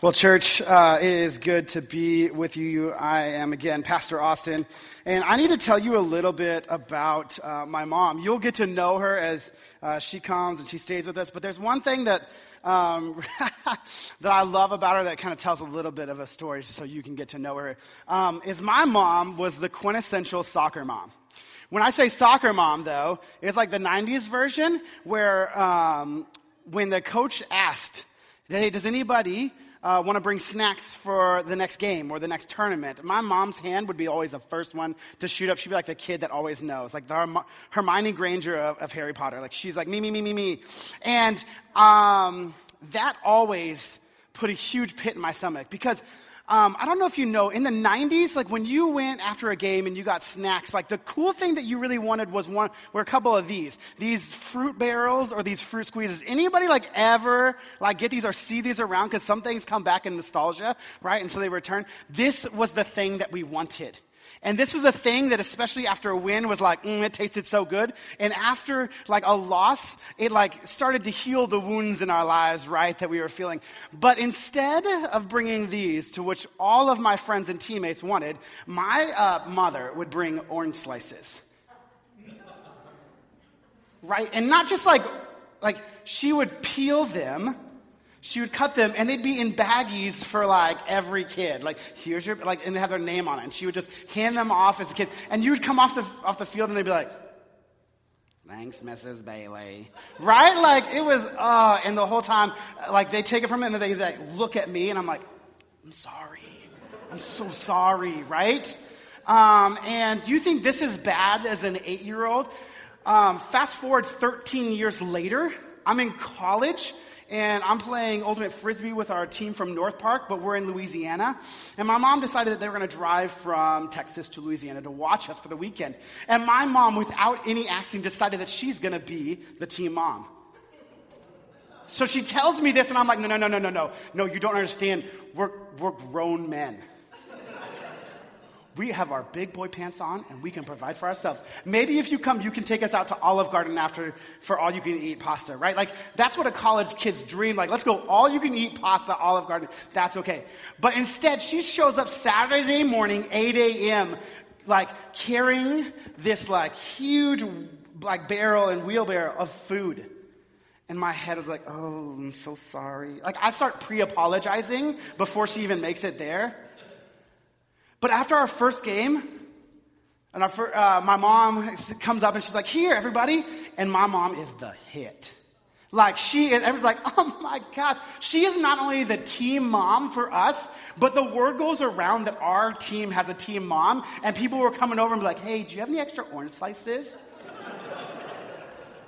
Well, church, uh, it is good to be with you. I am again Pastor Austin, and I need to tell you a little bit about uh, my mom. You'll get to know her as uh, she comes and she stays with us. But there's one thing that um, that I love about her that kind of tells a little bit of a story, so you can get to know her. Um, is my mom was the quintessential soccer mom. When I say soccer mom, though, it's like the '90s version where um, when the coach asked, "Hey, does anybody?" Uh, want to bring snacks for the next game or the next tournament. My mom's hand would be always the first one to shoot up. She'd be like the kid that always knows, like the Hermione Granger of, of Harry Potter. Like she's like me, me, me, me, me, and um, that always put a huge pit in my stomach because um, I don't know if you know, in the 90s, like when you went after a game and you got snacks, like the cool thing that you really wanted was one, were a couple of these. These fruit barrels or these fruit squeezes. Anybody like ever like get these or see these around? Cause some things come back in nostalgia, right? And so they return. This was the thing that we wanted. And this was a thing that especially after a win was like, mm, it tasted so good. And after like a loss, it like started to heal the wounds in our lives, right, that we were feeling. But instead of bringing these to which all of my friends and teammates wanted, my uh, mother would bring orange slices. Right? And not just like, like she would peel them she would cut them and they'd be in baggies for like every kid. Like, here's your, like, and they have their name on it. And she would just hand them off as a kid. And you would come off the, off the field and they'd be like, thanks, Mrs. Bailey. Right? Like, it was, uh, and the whole time, like, they take it from me and they like look at me and I'm like, I'm sorry. I'm so sorry, right? Um, and do you think this is bad as an eight year old? Um, fast forward 13 years later, I'm in college and I'm playing ultimate frisbee with our team from North Park, but we're in Louisiana. And my mom decided that they were going to drive from Texas to Louisiana to watch us for the weekend. And my mom, without any asking, decided that she's going to be the team mom. So she tells me this, and I'm like, no, no, no, no, no, no. No, you don't understand. We're, we're grown men. We have our big boy pants on and we can provide for ourselves. Maybe if you come, you can take us out to Olive Garden after for all you can eat pasta, right? Like that's what a college kid's dream. Like let's go all you can eat pasta, Olive Garden. That's okay. But instead, she shows up Saturday morning, 8 a.m., like carrying this like huge like barrel and wheelbarrow of food. And my head is like, oh, I'm so sorry. Like I start pre-apologizing before she even makes it there. But after our first game, and our, uh, my mom comes up and she's like, here, everybody. And my mom is the hit. Like she is, everyone's like, oh my gosh. She is not only the team mom for us, but the word goes around that our team has a team mom. And people were coming over and be like, hey, do you have any extra orange slices?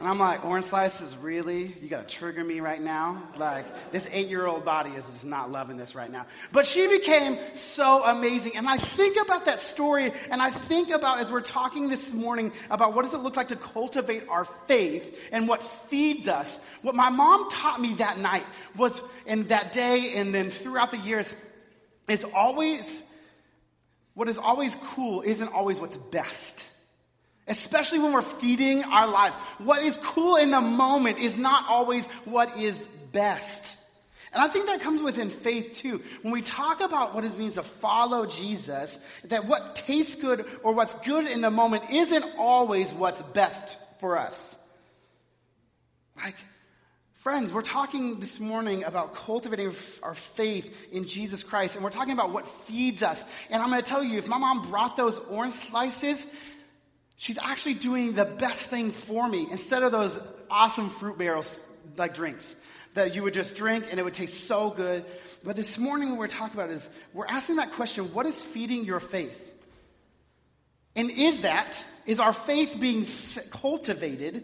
And I'm like, orange slices, really? You gotta trigger me right now? Like, this eight year old body is just not loving this right now. But she became so amazing. And I think about that story and I think about as we're talking this morning about what does it look like to cultivate our faith and what feeds us. What my mom taught me that night was, in that day and then throughout the years, is always, what is always cool isn't always what's best. Especially when we're feeding our lives. What is cool in the moment is not always what is best. And I think that comes within faith too. When we talk about what it means to follow Jesus, that what tastes good or what's good in the moment isn't always what's best for us. Like, friends, we're talking this morning about cultivating our faith in Jesus Christ, and we're talking about what feeds us. And I'm going to tell you, if my mom brought those orange slices, she's actually doing the best thing for me instead of those awesome fruit barrels like drinks that you would just drink and it would taste so good. But this morning, what we're talking about is we're asking that question what is feeding your faith? And is that, is our faith being cultivated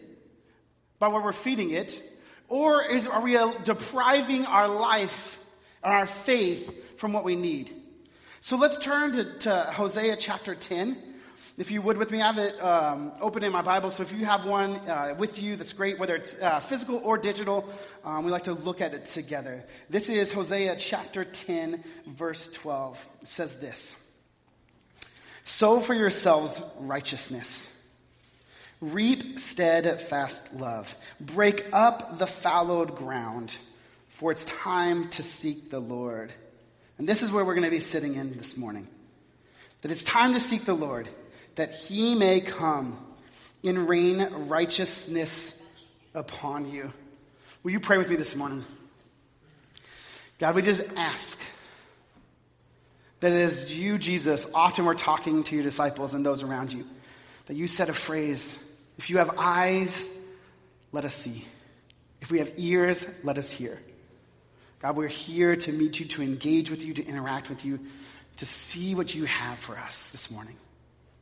by what we're feeding it? Or is, are we uh, depriving our life and our faith from what we need? So let's turn to, to Hosea chapter 10. If you would with me, I have it um, open in my Bible. So if you have one uh, with you, that's great, whether it's uh, physical or digital. Um, we like to look at it together. This is Hosea chapter 10, verse 12. It says this Sow for yourselves righteousness, reap steadfast love, break up the fallowed ground, for it's time to seek the Lord. And this is where we're going to be sitting in this morning. That it's time to seek the Lord, that he may come and rain righteousness upon you. Will you pray with me this morning? God, we just ask that as you, Jesus, often were talking to your disciples and those around you, that you said a phrase, if you have eyes, let us see. If we have ears, let us hear. God, we're here to meet you, to engage with you, to interact with you, to see what you have for us this morning.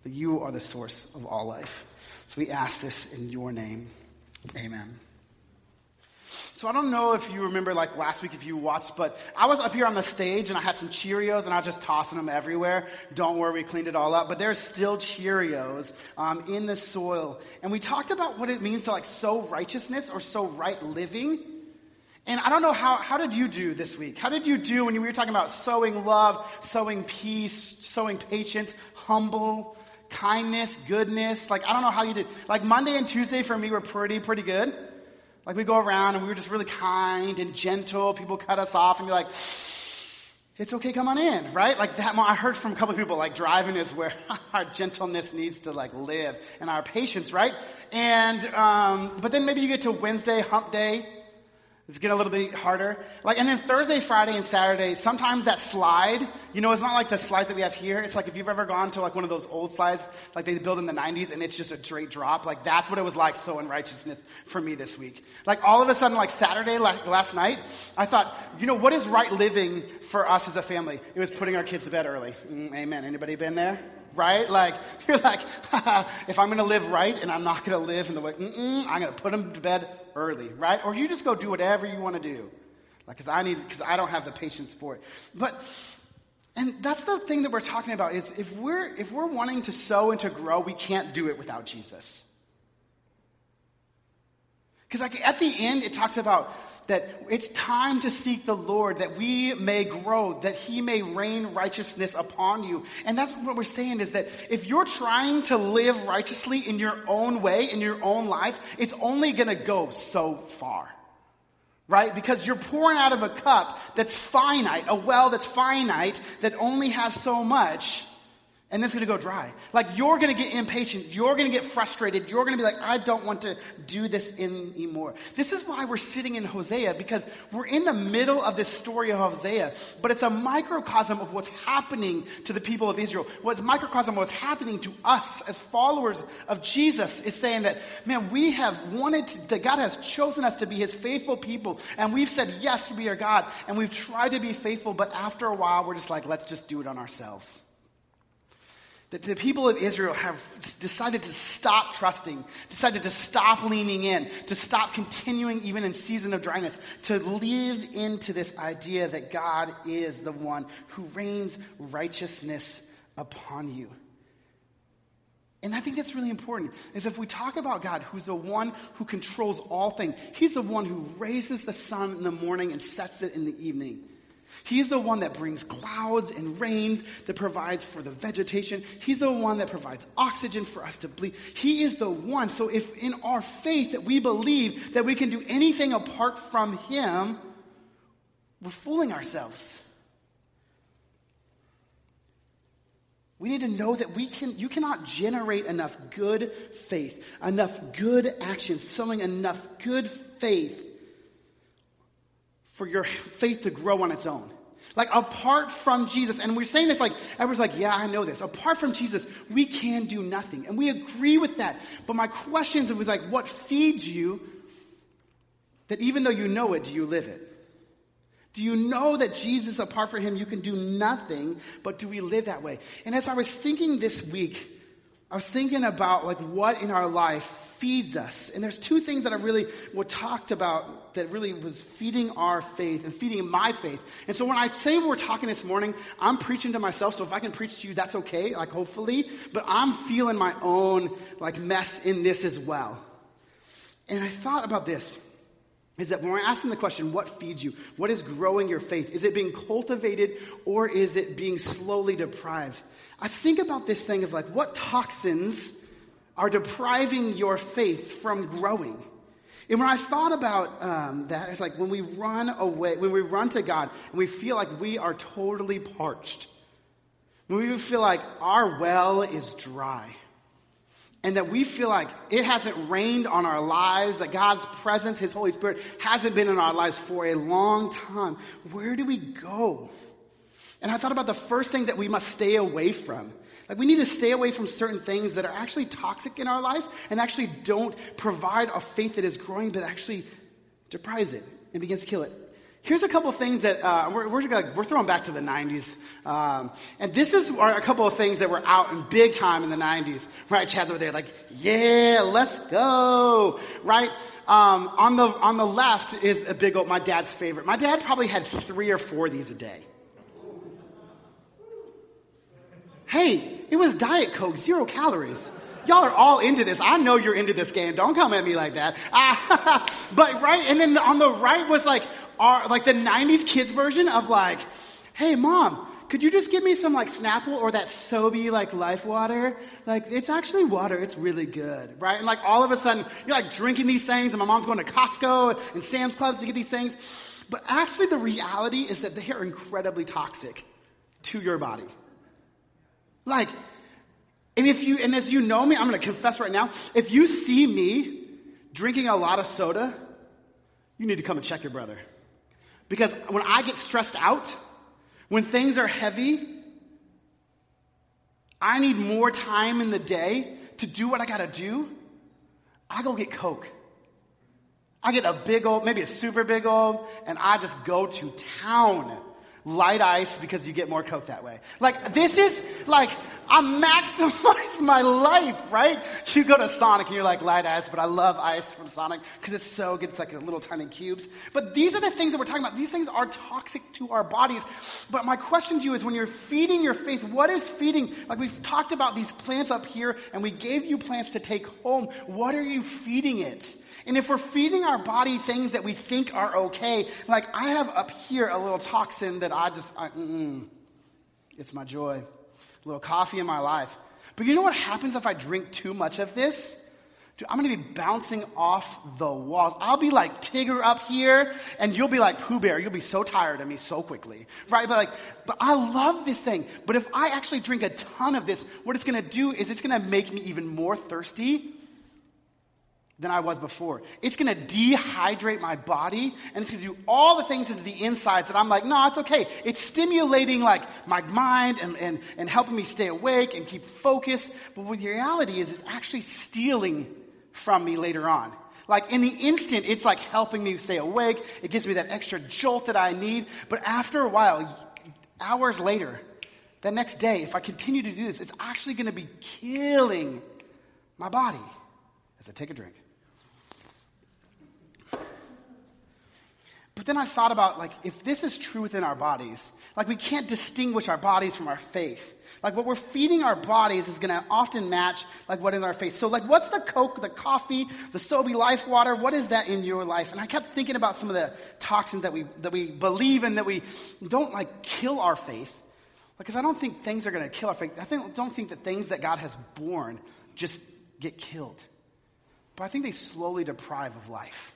That you are the source of all life. So we ask this in your name. Amen. So I don't know if you remember like last week if you watched, but I was up here on the stage and I had some Cheerios and I was just tossing them everywhere. Don't worry, we cleaned it all up. But there's still Cheerios um, in the soil. And we talked about what it means to like sow righteousness or sow right living. And I don't know how, how did you do this week? How did you do when we were talking about sowing love, sowing peace, sowing patience, humble, kindness, goodness? Like, I don't know how you did. Like, Monday and Tuesday for me were pretty, pretty good. Like, we go around and we were just really kind and gentle. People cut us off and you're like, it's okay, come on in, right? Like that, I heard from a couple of people, like driving is where our gentleness needs to like live and our patience, right? And, um, but then maybe you get to Wednesday, hump day, it's getting a little bit harder. Like, and then Thursday, Friday, and Saturday, sometimes that slide, you know, it's not like the slides that we have here. It's like if you've ever gone to like one of those old slides, like they built in the 90s, and it's just a straight drop. Like, that's what it was like sowing righteousness for me this week. Like, all of a sudden, like Saturday, like last night, I thought, you know, what is right living for us as a family? It was putting our kids to bed early. Mm, amen. Anybody been there? right? Like, you're like, if I'm going to live right and I'm not going to live in the way, I'm going to put them to bed early, right? Or you just go do whatever you want to do. Like, cause I need, cause I don't have the patience for it. But, and that's the thing that we're talking about is if we're, if we're wanting to sow and to grow, we can't do it without Jesus. Because at the end, it talks about that it's time to seek the Lord, that we may grow, that He may rain righteousness upon you. And that's what we're saying is that if you're trying to live righteously in your own way, in your own life, it's only gonna go so far. Right? Because you're pouring out of a cup that's finite, a well that's finite, that only has so much and it's going to go dry. Like you're going to get impatient. You're going to get frustrated. You're going to be like, I don't want to do this anymore. This is why we're sitting in Hosea because we're in the middle of this story of Hosea, but it's a microcosm of what's happening to the people of Israel. What's microcosm of what's happening to us as followers of Jesus is saying that, man, we have wanted to, that God has chosen us to be his faithful people and we've said yes to be our God and we've tried to be faithful, but after a while we're just like, let's just do it on ourselves. That the people of Israel have decided to stop trusting, decided to stop leaning in, to stop continuing even in season of dryness, to live into this idea that God is the one who rains righteousness upon you. And I think that's really important, is if we talk about God, who's the one who controls all things, He's the one who raises the sun in the morning and sets it in the evening. He's the one that brings clouds and rains, that provides for the vegetation. He's the one that provides oxygen for us to breathe. He is the one. So if in our faith that we believe that we can do anything apart from Him, we're fooling ourselves. We need to know that we can, you cannot generate enough good faith, enough good action, sowing enough good faith for your faith to grow on its own. Like apart from Jesus, and we're saying this like, everyone's like, yeah, I know this. Apart from Jesus, we can do nothing. And we agree with that. But my question is was like, what feeds you that even though you know it, do you live it? Do you know that Jesus, apart from him, you can do nothing, but do we live that way? And as I was thinking this week, I was thinking about like what in our life feeds us. And there's two things that I really what talked about that really was feeding our faith and feeding my faith. And so when I say we're talking this morning, I'm preaching to myself. So if I can preach to you, that's okay, like hopefully. But I'm feeling my own like mess in this as well. And I thought about this is that when we're asking the question, what feeds you? What is growing your faith? Is it being cultivated or is it being slowly deprived? I think about this thing of like, what toxins are depriving your faith from growing? And when I thought about um, that, it's like when we run away, when we run to God and we feel like we are totally parched, when we feel like our well is dry, and that we feel like it hasn't rained on our lives, that God's presence, His Holy Spirit, hasn't been in our lives for a long time, where do we go? And I thought about the first thing that we must stay away from. Like we need to stay away from certain things that are actually toxic in our life and actually don't provide a faith that is growing, but actually deprives it and begins to kill it. Here's a couple of things that uh, we're, we're, we're, throwing back to the 90s. Um, and this is a couple of things that were out in big time in the 90s. Right? Chad's over there like, yeah, let's go. Right? Um, on the on the left is a big old my dad's favorite. My dad probably had three or four of these a day. Hey, it was Diet Coke, zero calories. Y'all are all into this. I know you're into this game. Don't come at me like that. Ah, but right, and then on the right was like our, like the 90s kids version of like, hey mom, could you just give me some like Snapple or that Sobe like life water? Like it's actually water. It's really good, right? And like all of a sudden you're like drinking these things and my mom's going to Costco and Sam's Clubs to get these things. But actually the reality is that they are incredibly toxic to your body. Like, and if you, and as you know me, I'm going to confess right now, if you see me drinking a lot of soda, you need to come and check your brother. Because when I get stressed out, when things are heavy, I need more time in the day to do what I gotta do. I go get Coke. I get a big old, maybe a super big old, and I just go to town light ice because you get more Coke that way. Like, this is like, I maximize my life, right? You go to Sonic and you're like, light ice, but I love ice from Sonic because it's so good. It's like little tiny cubes. But these are the things that we're talking about. These things are toxic to our bodies. But my question to you is when you're feeding your faith, what is feeding? Like we've talked about these plants up here and we gave you plants to take home. What are you feeding it? And if we're feeding our body things that we think are okay, like I have up here a little toxin that I just, I, it's my joy. A little coffee in my life. But you know what happens if I drink too much of this? Dude, I'm gonna be bouncing off the walls. I'll be like Tigger up here, and you'll be like Pooh Bear. You'll be so tired of me so quickly, right? But like, but I love this thing. But if I actually drink a ton of this, what it's gonna do is it's gonna make me even more thirsty than I was before. It's going to dehydrate my body and it's going to do all the things into the insides that I'm like, no, it's okay. It's stimulating like my mind and, and, and helping me stay awake and keep focused. But what the reality is, it's actually stealing from me later on. Like in the instant, it's like helping me stay awake. It gives me that extra jolt that I need. But after a while, hours later, the next day, if I continue to do this, it's actually going to be killing my body as I take a drink. But then I thought about like if this is true within our bodies, like we can't distinguish our bodies from our faith. Like what we're feeding our bodies is going to often match like what is our faith. So like what's the Coke, the coffee, the Sobe life water? What is that in your life? And I kept thinking about some of the toxins that we that we believe in that we don't like kill our faith. Because I don't think things are going to kill our faith. I think, don't think that things that God has born just get killed. But I think they slowly deprive of life.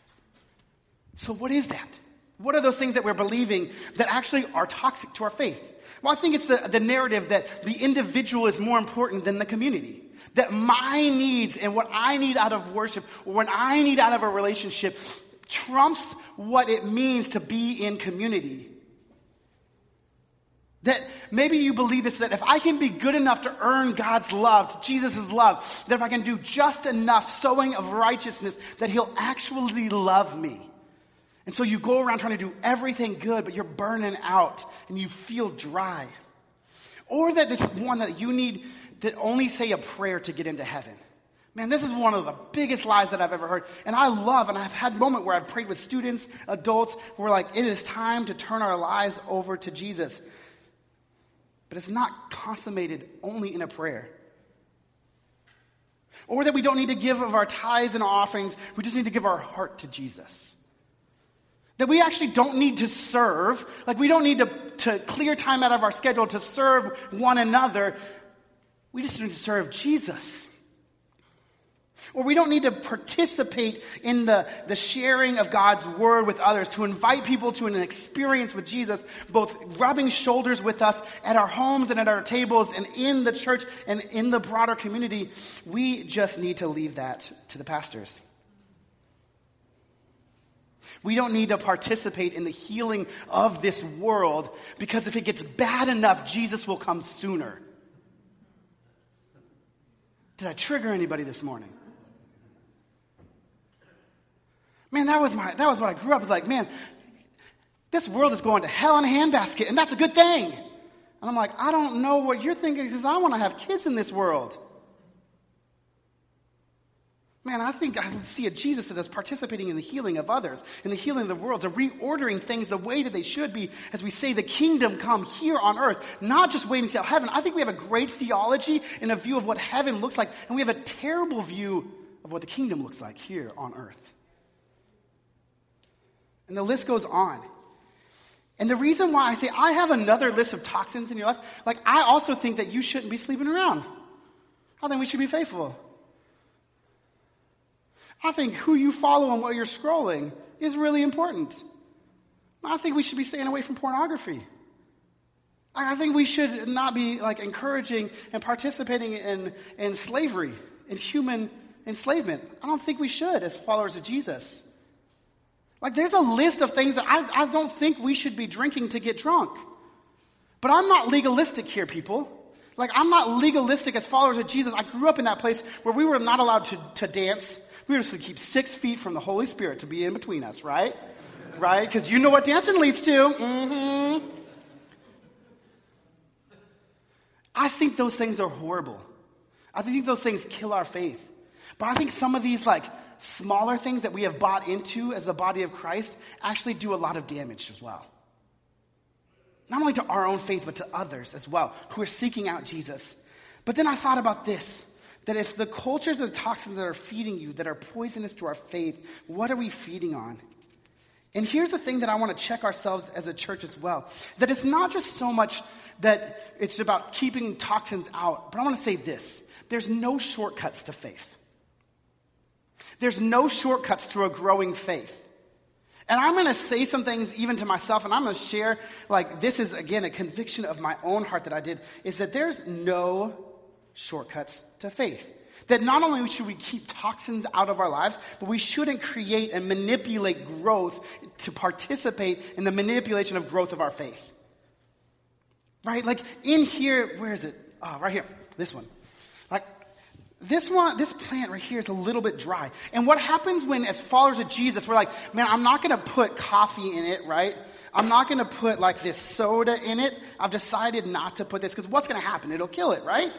So what is that? What are those things that we're believing that actually are toxic to our faith? Well, I think it's the, the narrative that the individual is more important than the community. That my needs and what I need out of worship or what I need out of a relationship trumps what it means to be in community. That maybe you believe this, that if I can be good enough to earn God's love, Jesus' love, that if I can do just enough sowing of righteousness, that He'll actually love me. And so you go around trying to do everything good, but you're burning out and you feel dry. Or that it's one that you need that only say a prayer to get into heaven. Man, this is one of the biggest lies that I've ever heard. And I love, and I've had a moment where I've prayed with students, adults, who are like, it is time to turn our lives over to Jesus. But it's not consummated only in a prayer. Or that we don't need to give of our tithes and offerings, we just need to give our heart to Jesus. That we actually don't need to serve. Like we don't need to, to clear time out of our schedule to serve one another. We just need to serve Jesus. Or we don't need to participate in the, the sharing of God's word with others, to invite people to an experience with Jesus, both rubbing shoulders with us at our homes and at our tables and in the church and in the broader community. We just need to leave that to the pastors. We don't need to participate in the healing of this world because if it gets bad enough, Jesus will come sooner. Did I trigger anybody this morning? Man, that was my, that was what I grew up with. Like, man, this world is going to hell in a handbasket, and that's a good thing. And I'm like, I don't know what you're thinking because I want to have kids in this world. Man, I think I see a Jesus that is participating in the healing of others, in the healing of the world, of reordering things the way that they should be as we say the kingdom come here on earth, not just waiting till heaven. I think we have a great theology and a view of what heaven looks like, and we have a terrible view of what the kingdom looks like here on earth. And the list goes on. And the reason why I say I have another list of toxins in your life, like I also think that you shouldn't be sleeping around. I think we should be faithful. I think who you follow and what you're scrolling is really important. I think we should be staying away from pornography. I think we should not be like encouraging and participating in, in slavery, in human enslavement. I don't think we should as followers of Jesus. Like there's a list of things that I, I don't think we should be drinking to get drunk. But I'm not legalistic here, people. Like I'm not legalistic as followers of Jesus. I grew up in that place where we were not allowed to, to dance we were supposed to keep six feet from the Holy Spirit to be in between us, right? Right? Because you know what dancing leads to. Mm-hmm. I think those things are horrible. I think those things kill our faith. But I think some of these like smaller things that we have bought into as the body of Christ actually do a lot of damage as well. Not only to our own faith, but to others as well who are seeking out Jesus. But then I thought about this that if the cultures and the toxins that are feeding you that are poisonous to our faith, what are we feeding on? And here's the thing that I want to check ourselves as a church as well. That it's not just so much that it's about keeping toxins out, but I want to say this. There's no shortcuts to faith. There's no shortcuts to a growing faith. And I'm going to say some things even to myself, and I'm going to share, like, this is again a conviction of my own heart that I did, is that there's no shortcuts to faith. That not only should we keep toxins out of our lives, but we shouldn't create and manipulate growth to participate in the manipulation of growth of our faith. Right? Like in here, where is it? Oh, right here. This one. Like this one, this plant right here is a little bit dry. And what happens when, as followers of Jesus, we're like, man, I'm not going to put coffee in it, right? I'm not going to put like this soda in it. I've decided not to put this because what's going to happen? It'll kill it, right?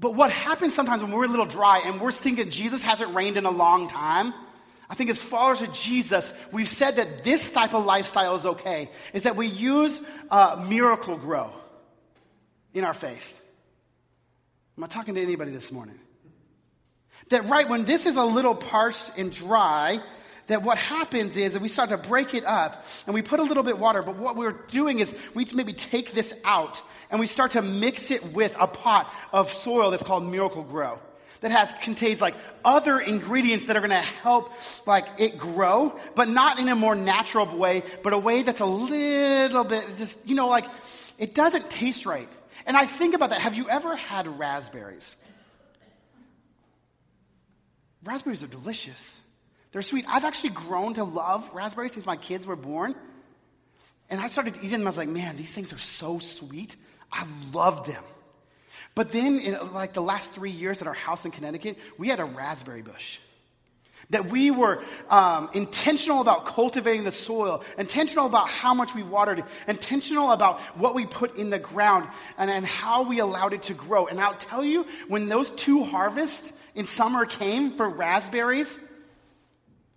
But what happens sometimes when we're a little dry and we're thinking Jesus hasn't rained in a long time, I think as followers of Jesus, we've said that this type of lifestyle is okay, is that we use uh, Miracle-Gro in our faith. I'm not talking to anybody this morning. That right when this is a little parched and dry, that what happens is that we start to break it up and we put a little bit water, but what we're doing is we maybe take this out and we start to mix it with a pot of soil that's called Miracle-Gro that has contains like other ingredients that are going to help like it grow, but not in a more natural way, but a way that's a little bit just you know like it doesn't taste right. And I think about that. Have you ever had raspberries? Raspberries are delicious. They're sweet. I've actually grown to love raspberries since my kids were born. And I started eating them. I was like, man, these things are so sweet. I love them. But then, in like the last three years at our house in Connecticut, we had a raspberry bush. That we were um, intentional about cultivating the soil, intentional about how much we watered it, intentional about what we put in the ground, and, and how we allowed it to grow. And I'll tell you, when those two harvests in summer came for raspberries,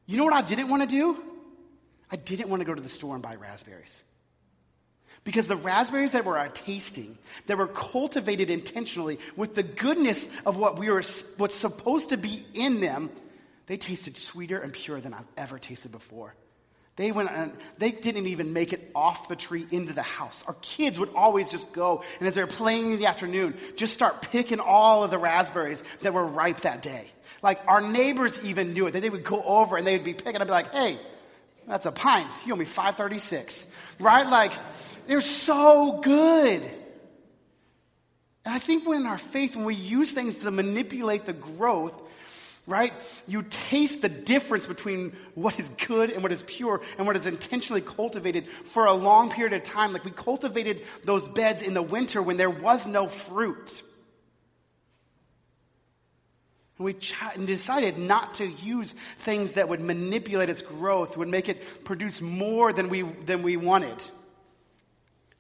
you know what I didn't want to do? I didn't want to go to the store and buy raspberries. Because the raspberries that were our tasting, that were cultivated intentionally with the goodness of what we were, what's supposed to be in them, they tasted sweeter and purer than I've ever tasted before. They went and they didn't even make it off the tree into the house. Our kids would always just go and as they're playing in the afternoon, just start picking all of the raspberries that were ripe that day. Like our neighbors even knew it. They would go over and they'd be picking up, be like, "Hey, that's a pint. You owe me 536. Right? Like, they're so good. And I think when our faith, when we use things to manipulate the growth, right? You taste the difference between what is good and what is pure and what is intentionally cultivated for a long period of time. Like we cultivated those beds in the winter when there was no fruit. And we ch- decided not to use things that would manipulate its growth, would make it produce more than we, than we wanted.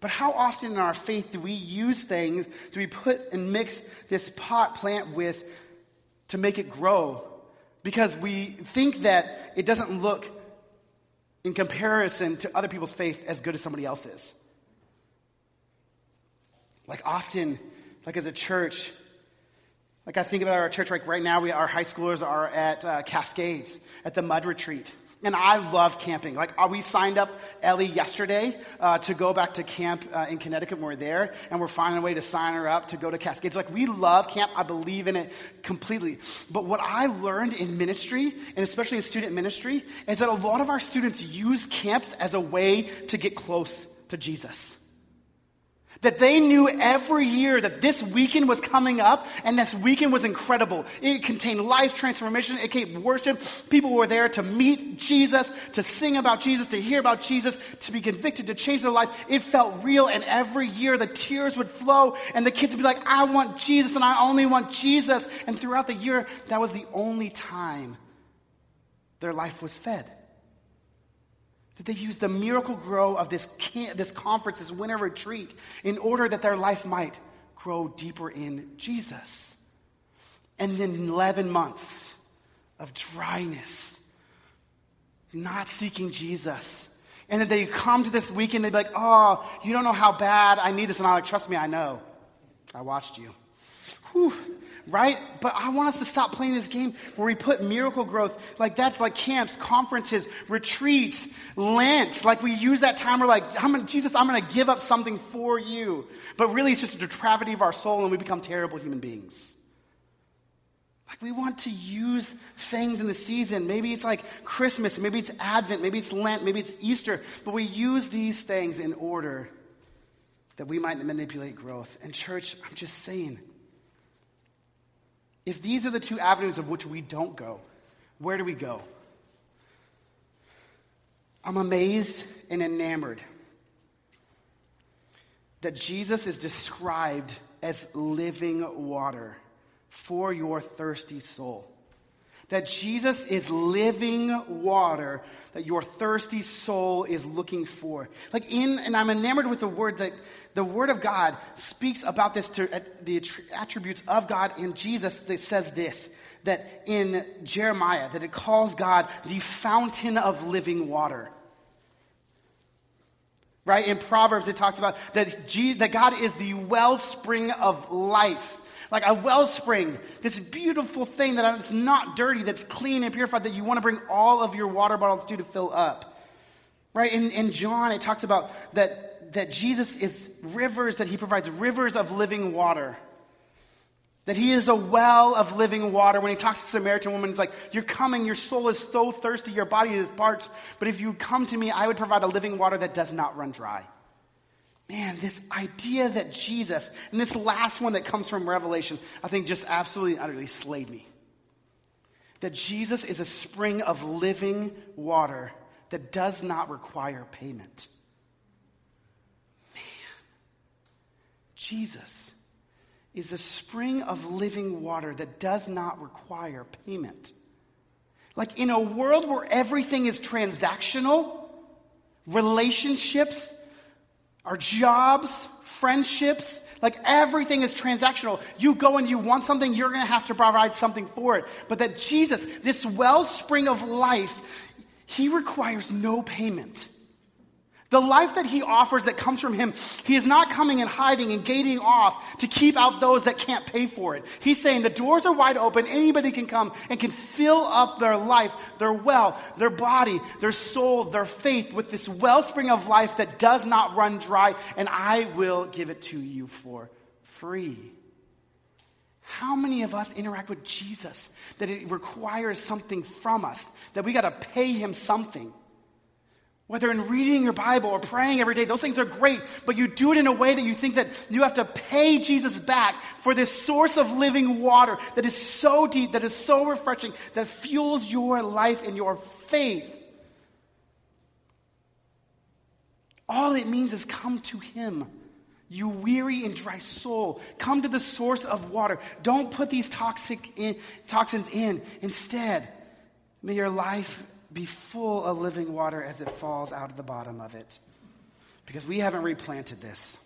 But how often in our faith do we use things, do we put and mix this pot plant with to make it grow? Because we think that it doesn't look in comparison to other people's faith as good as somebody else's. Like often, like as a church, like I think about our church, like right now, we, our high schoolers are at uh, Cascades at the Mud Retreat. And I love camping. Like, uh, we signed up Ellie yesterday uh, to go back to camp uh, in Connecticut when we're there, and we're finding a way to sign her up to go to Cascades. Like, we love camp. I believe in it completely. But what I learned in ministry, and especially in student ministry, is that a lot of our students use camps as a way to get close to Jesus. That they knew every year that this weekend was coming up and this weekend was incredible. It contained life transformation. It contained worship. People were there to meet Jesus, to sing about Jesus, to hear about Jesus, to be convicted, to change their life. It felt real and every year the tears would flow and the kids would be like, I want Jesus and I only want Jesus. And throughout the year, that was the only time their life was fed. That they used the Miracle-Gro of this, this conference, this winter retreat, in order that their life might grow deeper in Jesus. And then 11 months of dryness, not seeking Jesus. And then they come to this weekend, they'd be like, oh, you don't know how bad I need this. And I'm like, trust me, I know. I watched you. Whew right? But I want us to stop playing this game where we put Miracle-Growth, like that's like camps, conferences, retreats, Lent. Like we use that time, we're like, I'm gonna, Jesus, I'm going to give up something for you. But really it's just a depravity of our soul and we become terrible human beings. Like we want to use things in the season. Maybe it's like Christmas, maybe it's Advent, maybe it's Lent, maybe it's Easter. But we use these things in order that we might manipulate growth. And church, I'm just saying, if these are the two avenues of which we don't go, where do we go? I'm amazed and enamored that Jesus is described as living water for your thirsty soul that Jesus is living water that your thirsty soul is looking for. Like in, and I'm enamored with the word that the word of God speaks about this to the attributes of God in Jesus that says this, that in Jeremiah, that it calls God the fountain of living water. Right? In Proverbs, it talks about that, G, that God is the wellspring of life like a wellspring, this beautiful thing that it's not dirty, that's clean and purified, that you want to bring all of your water bottles to to fill up. Right? In, in John, it talks about that, that Jesus is rivers, that he provides rivers of living water. That he is a well of living water. When he talks to the Samaritan woman, it's like, You're coming, your soul is so thirsty, your body is parched. But if you come to me, I would provide a living water that does not run dry. Man, this idea that Jesus, and this last one that comes from Revelation, I think just absolutely utterly slayed me. That Jesus is a spring of living water that does not require payment. Man, Jesus is a spring of living water that does not require payment. Like in a world where everything is transactional, relationships our jobs, friendships, like everything is transactional. You go and you want something, you're going to have to provide something for it. But that Jesus, this wellspring of life, he requires no payment. The life that he offers that comes from him, he is not coming and hiding and gating off to keep out those that can't pay for it. He's saying the doors are wide open. Anybody can come and can fill up their life, their well, their body, their soul, their faith with this wellspring of life that does not run dry. And I will give it to you for free. How many of us interact with Jesus that it requires something from us, that we got to pay him something? Whether in reading your Bible or praying every day, those things are great, but you do it in a way that you think that you have to pay Jesus back for this source of living water that is so deep, that is so refreshing, that fuels your life and your faith. All it means is come to Him. You weary and dry soul, come to the source of water. Don't put these toxic in, toxins in. Instead, may your life be full of living water as it falls out of the bottom of it. Because we haven't replanted this.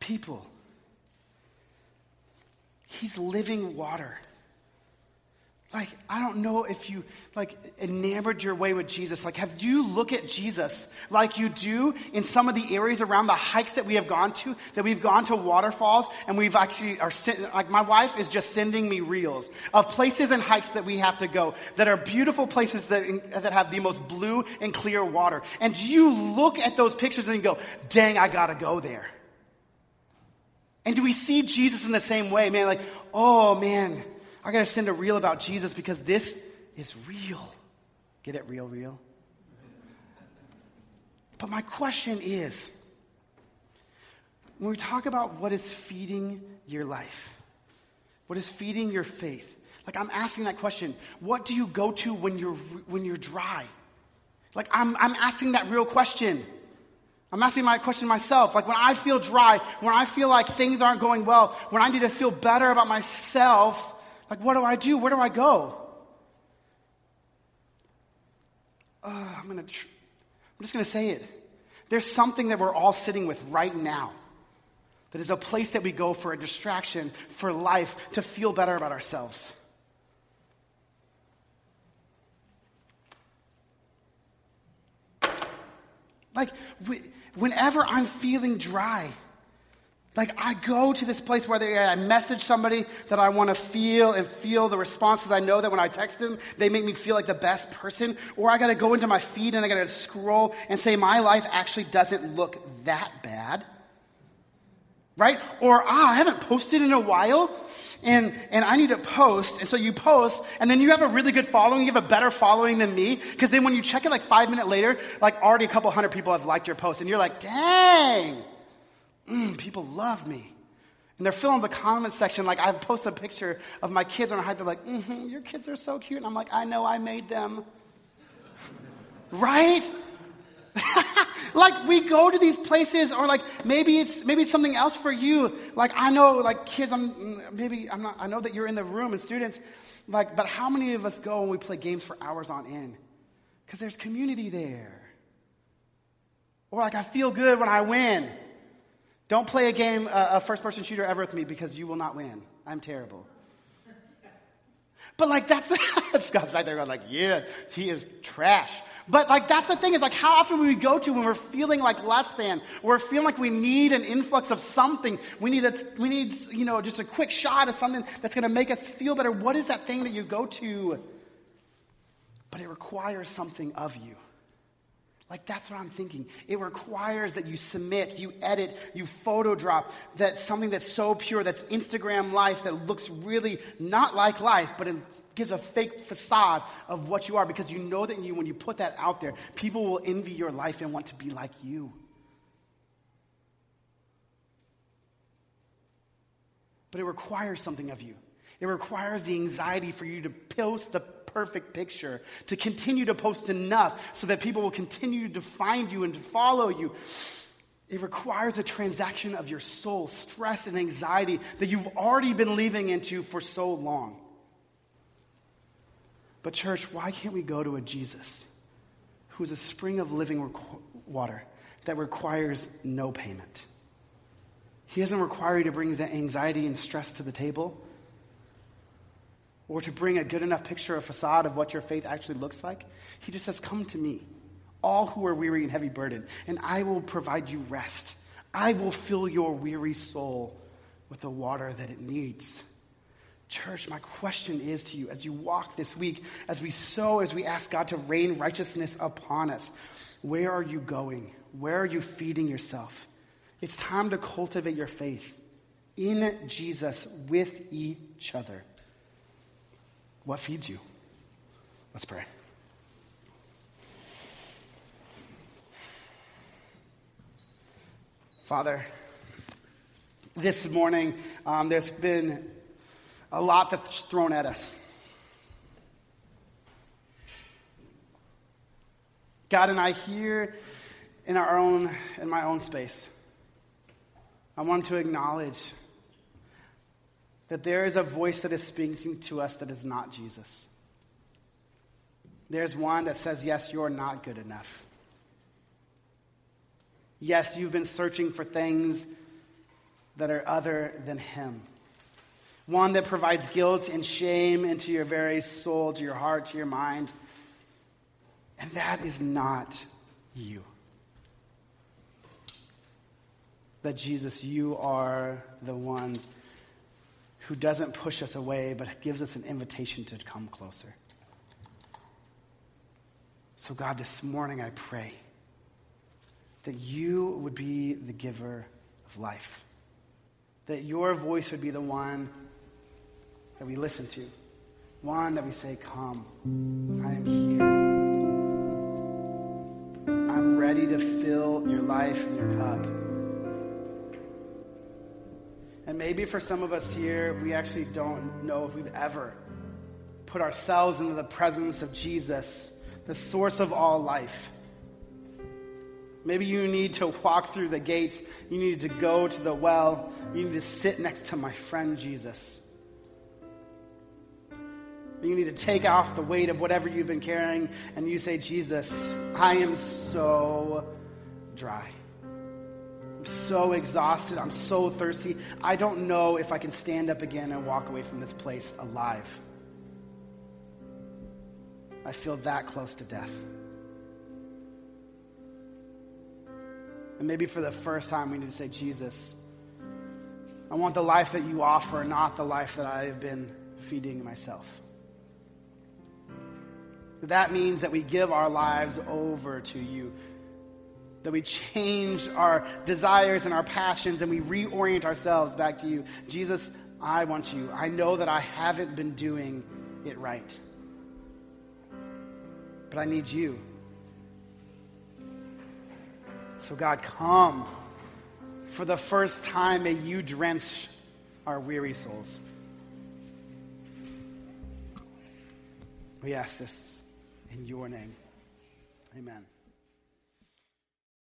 People, He's living water. Like, I don't know if you, like, enamored your way with Jesus. Like, have you look at Jesus like you do in some of the areas around the hikes that we have gone to, that we've gone to waterfalls, and we've actually are, like, my wife is just sending me reels of places and hikes that we have to go that are beautiful places that, that have the most blue and clear water. And you look at those pictures and go, dang, I gotta go there. And do we see Jesus in the same way? Man, like, oh man, I got to send a reel about Jesus because this is real. Get it? Real, real. But my question is when we talk about what is feeding your life, what is feeding your faith, like I'm asking that question, what do you go to when you're, when you're dry? Like I'm, I'm asking that real question. I'm asking my question myself. Like when I feel dry, when I feel like things aren't going well, when I need to feel better about myself, like, what do I do? Where do I go? Uh, I'm gonna. Tr- I'm just gonna say it. There's something that we're all sitting with right now. That is a place that we go for a distraction, for life, to feel better about ourselves. Like, whenever I'm feeling dry, like I go to this place where they, I message somebody that I want to feel and feel the responses. I know that when I text them, they make me feel like the best person. Or I got to go into my feed and I got to scroll and say my life actually doesn't look that bad. Right? Or ah, I haven't posted in a while and, and I need to post. And so you post and then you have a really good following. You have a better following than me. Cause then when you check it like five minutes later, like already a couple hundred people have liked your post and you're like, dang mm, people love me. And they're filling the comment section. Like I post a picture of my kids on a hike. They're like, mm-hmm, your kids are so cute. And I'm like, I know I made them. right? like we go to these places or like maybe it's maybe it's something else for you like i know like kids i'm maybe i'm not i know that you're in the room and students like but how many of us go and we play games for hours on end because there's community there or like i feel good when i win don't play a game, uh, a first person shooter ever with me because you will not win. I'm terrible. But like that's Scott's right there going like, yeah, he is trash. But like that's the thing is like how often we go to when we're feeling like less than, we're feeling like we need an influx of something. We need a, we need you know just a quick shot of something that's going to make us feel better. What is that thing that you go to? But it requires something of you. Like that's what I'm thinking. It requires that you submit, you edit, you photo drop that something that's so pure, that's Instagram life that looks really not like life, but it gives a fake facade of what you are because you know that you, when you put that out there, people will envy your life and want to be like you. But it requires something of you. It requires the anxiety for you to post the perfect picture, to continue to post enough so that people will continue to find you and to follow you. It requires a transaction of your soul, stress and anxiety that you've already been living into for so long. But, church, why can't we go to a Jesus who is a spring of living water that requires no payment? He doesn't require you to bring anxiety and stress to the table. Or to bring a good enough picture or facade of what your faith actually looks like. He just says, Come to me, all who are weary and heavy burdened, and I will provide you rest. I will fill your weary soul with the water that it needs. Church, my question is to you as you walk this week, as we sow, as we ask God to rain righteousness upon us, where are you going? Where are you feeding yourself? It's time to cultivate your faith in Jesus with each other. What feeds you? Let's pray. Father, this morning um, there's been a lot that's thrown at us. God and I here in our own in my own space. I want to acknowledge that there is a voice that is speaking to us that is not Jesus. There's one that says, Yes, you're not good enough. Yes, you've been searching for things that are other than Him. One that provides guilt and shame into your very soul, to your heart, to your mind. And that is not you. That Jesus, you are the one who doesn't push us away, but gives us an invitation to come closer. So, God, this morning I pray that you would be the giver of life, that your voice would be the one that we listen to, one that we say, Come, I am here. I'm ready to fill your life and your cup. And maybe for some of us here, we actually don't know if we've ever put ourselves into the presence of Jesus, the source of all life. Maybe you need to walk through the gates. You need to go to the well. You need to sit next to my friend Jesus. You need to take off the weight of whatever you've been carrying and you say, Jesus, I am so dry. I'm so exhausted. I'm so thirsty. I don't know if I can stand up again and walk away from this place alive. I feel that close to death. And maybe for the first time, we need to say, Jesus, I want the life that you offer, not the life that I have been feeding myself. That means that we give our lives over to you that we change our desires and our passions and we reorient ourselves back to you. Jesus, I want you. I know that I haven't been doing it right. But I need you. So, God, come. For the first time, may you drench our weary souls. We ask this in your name. Amen.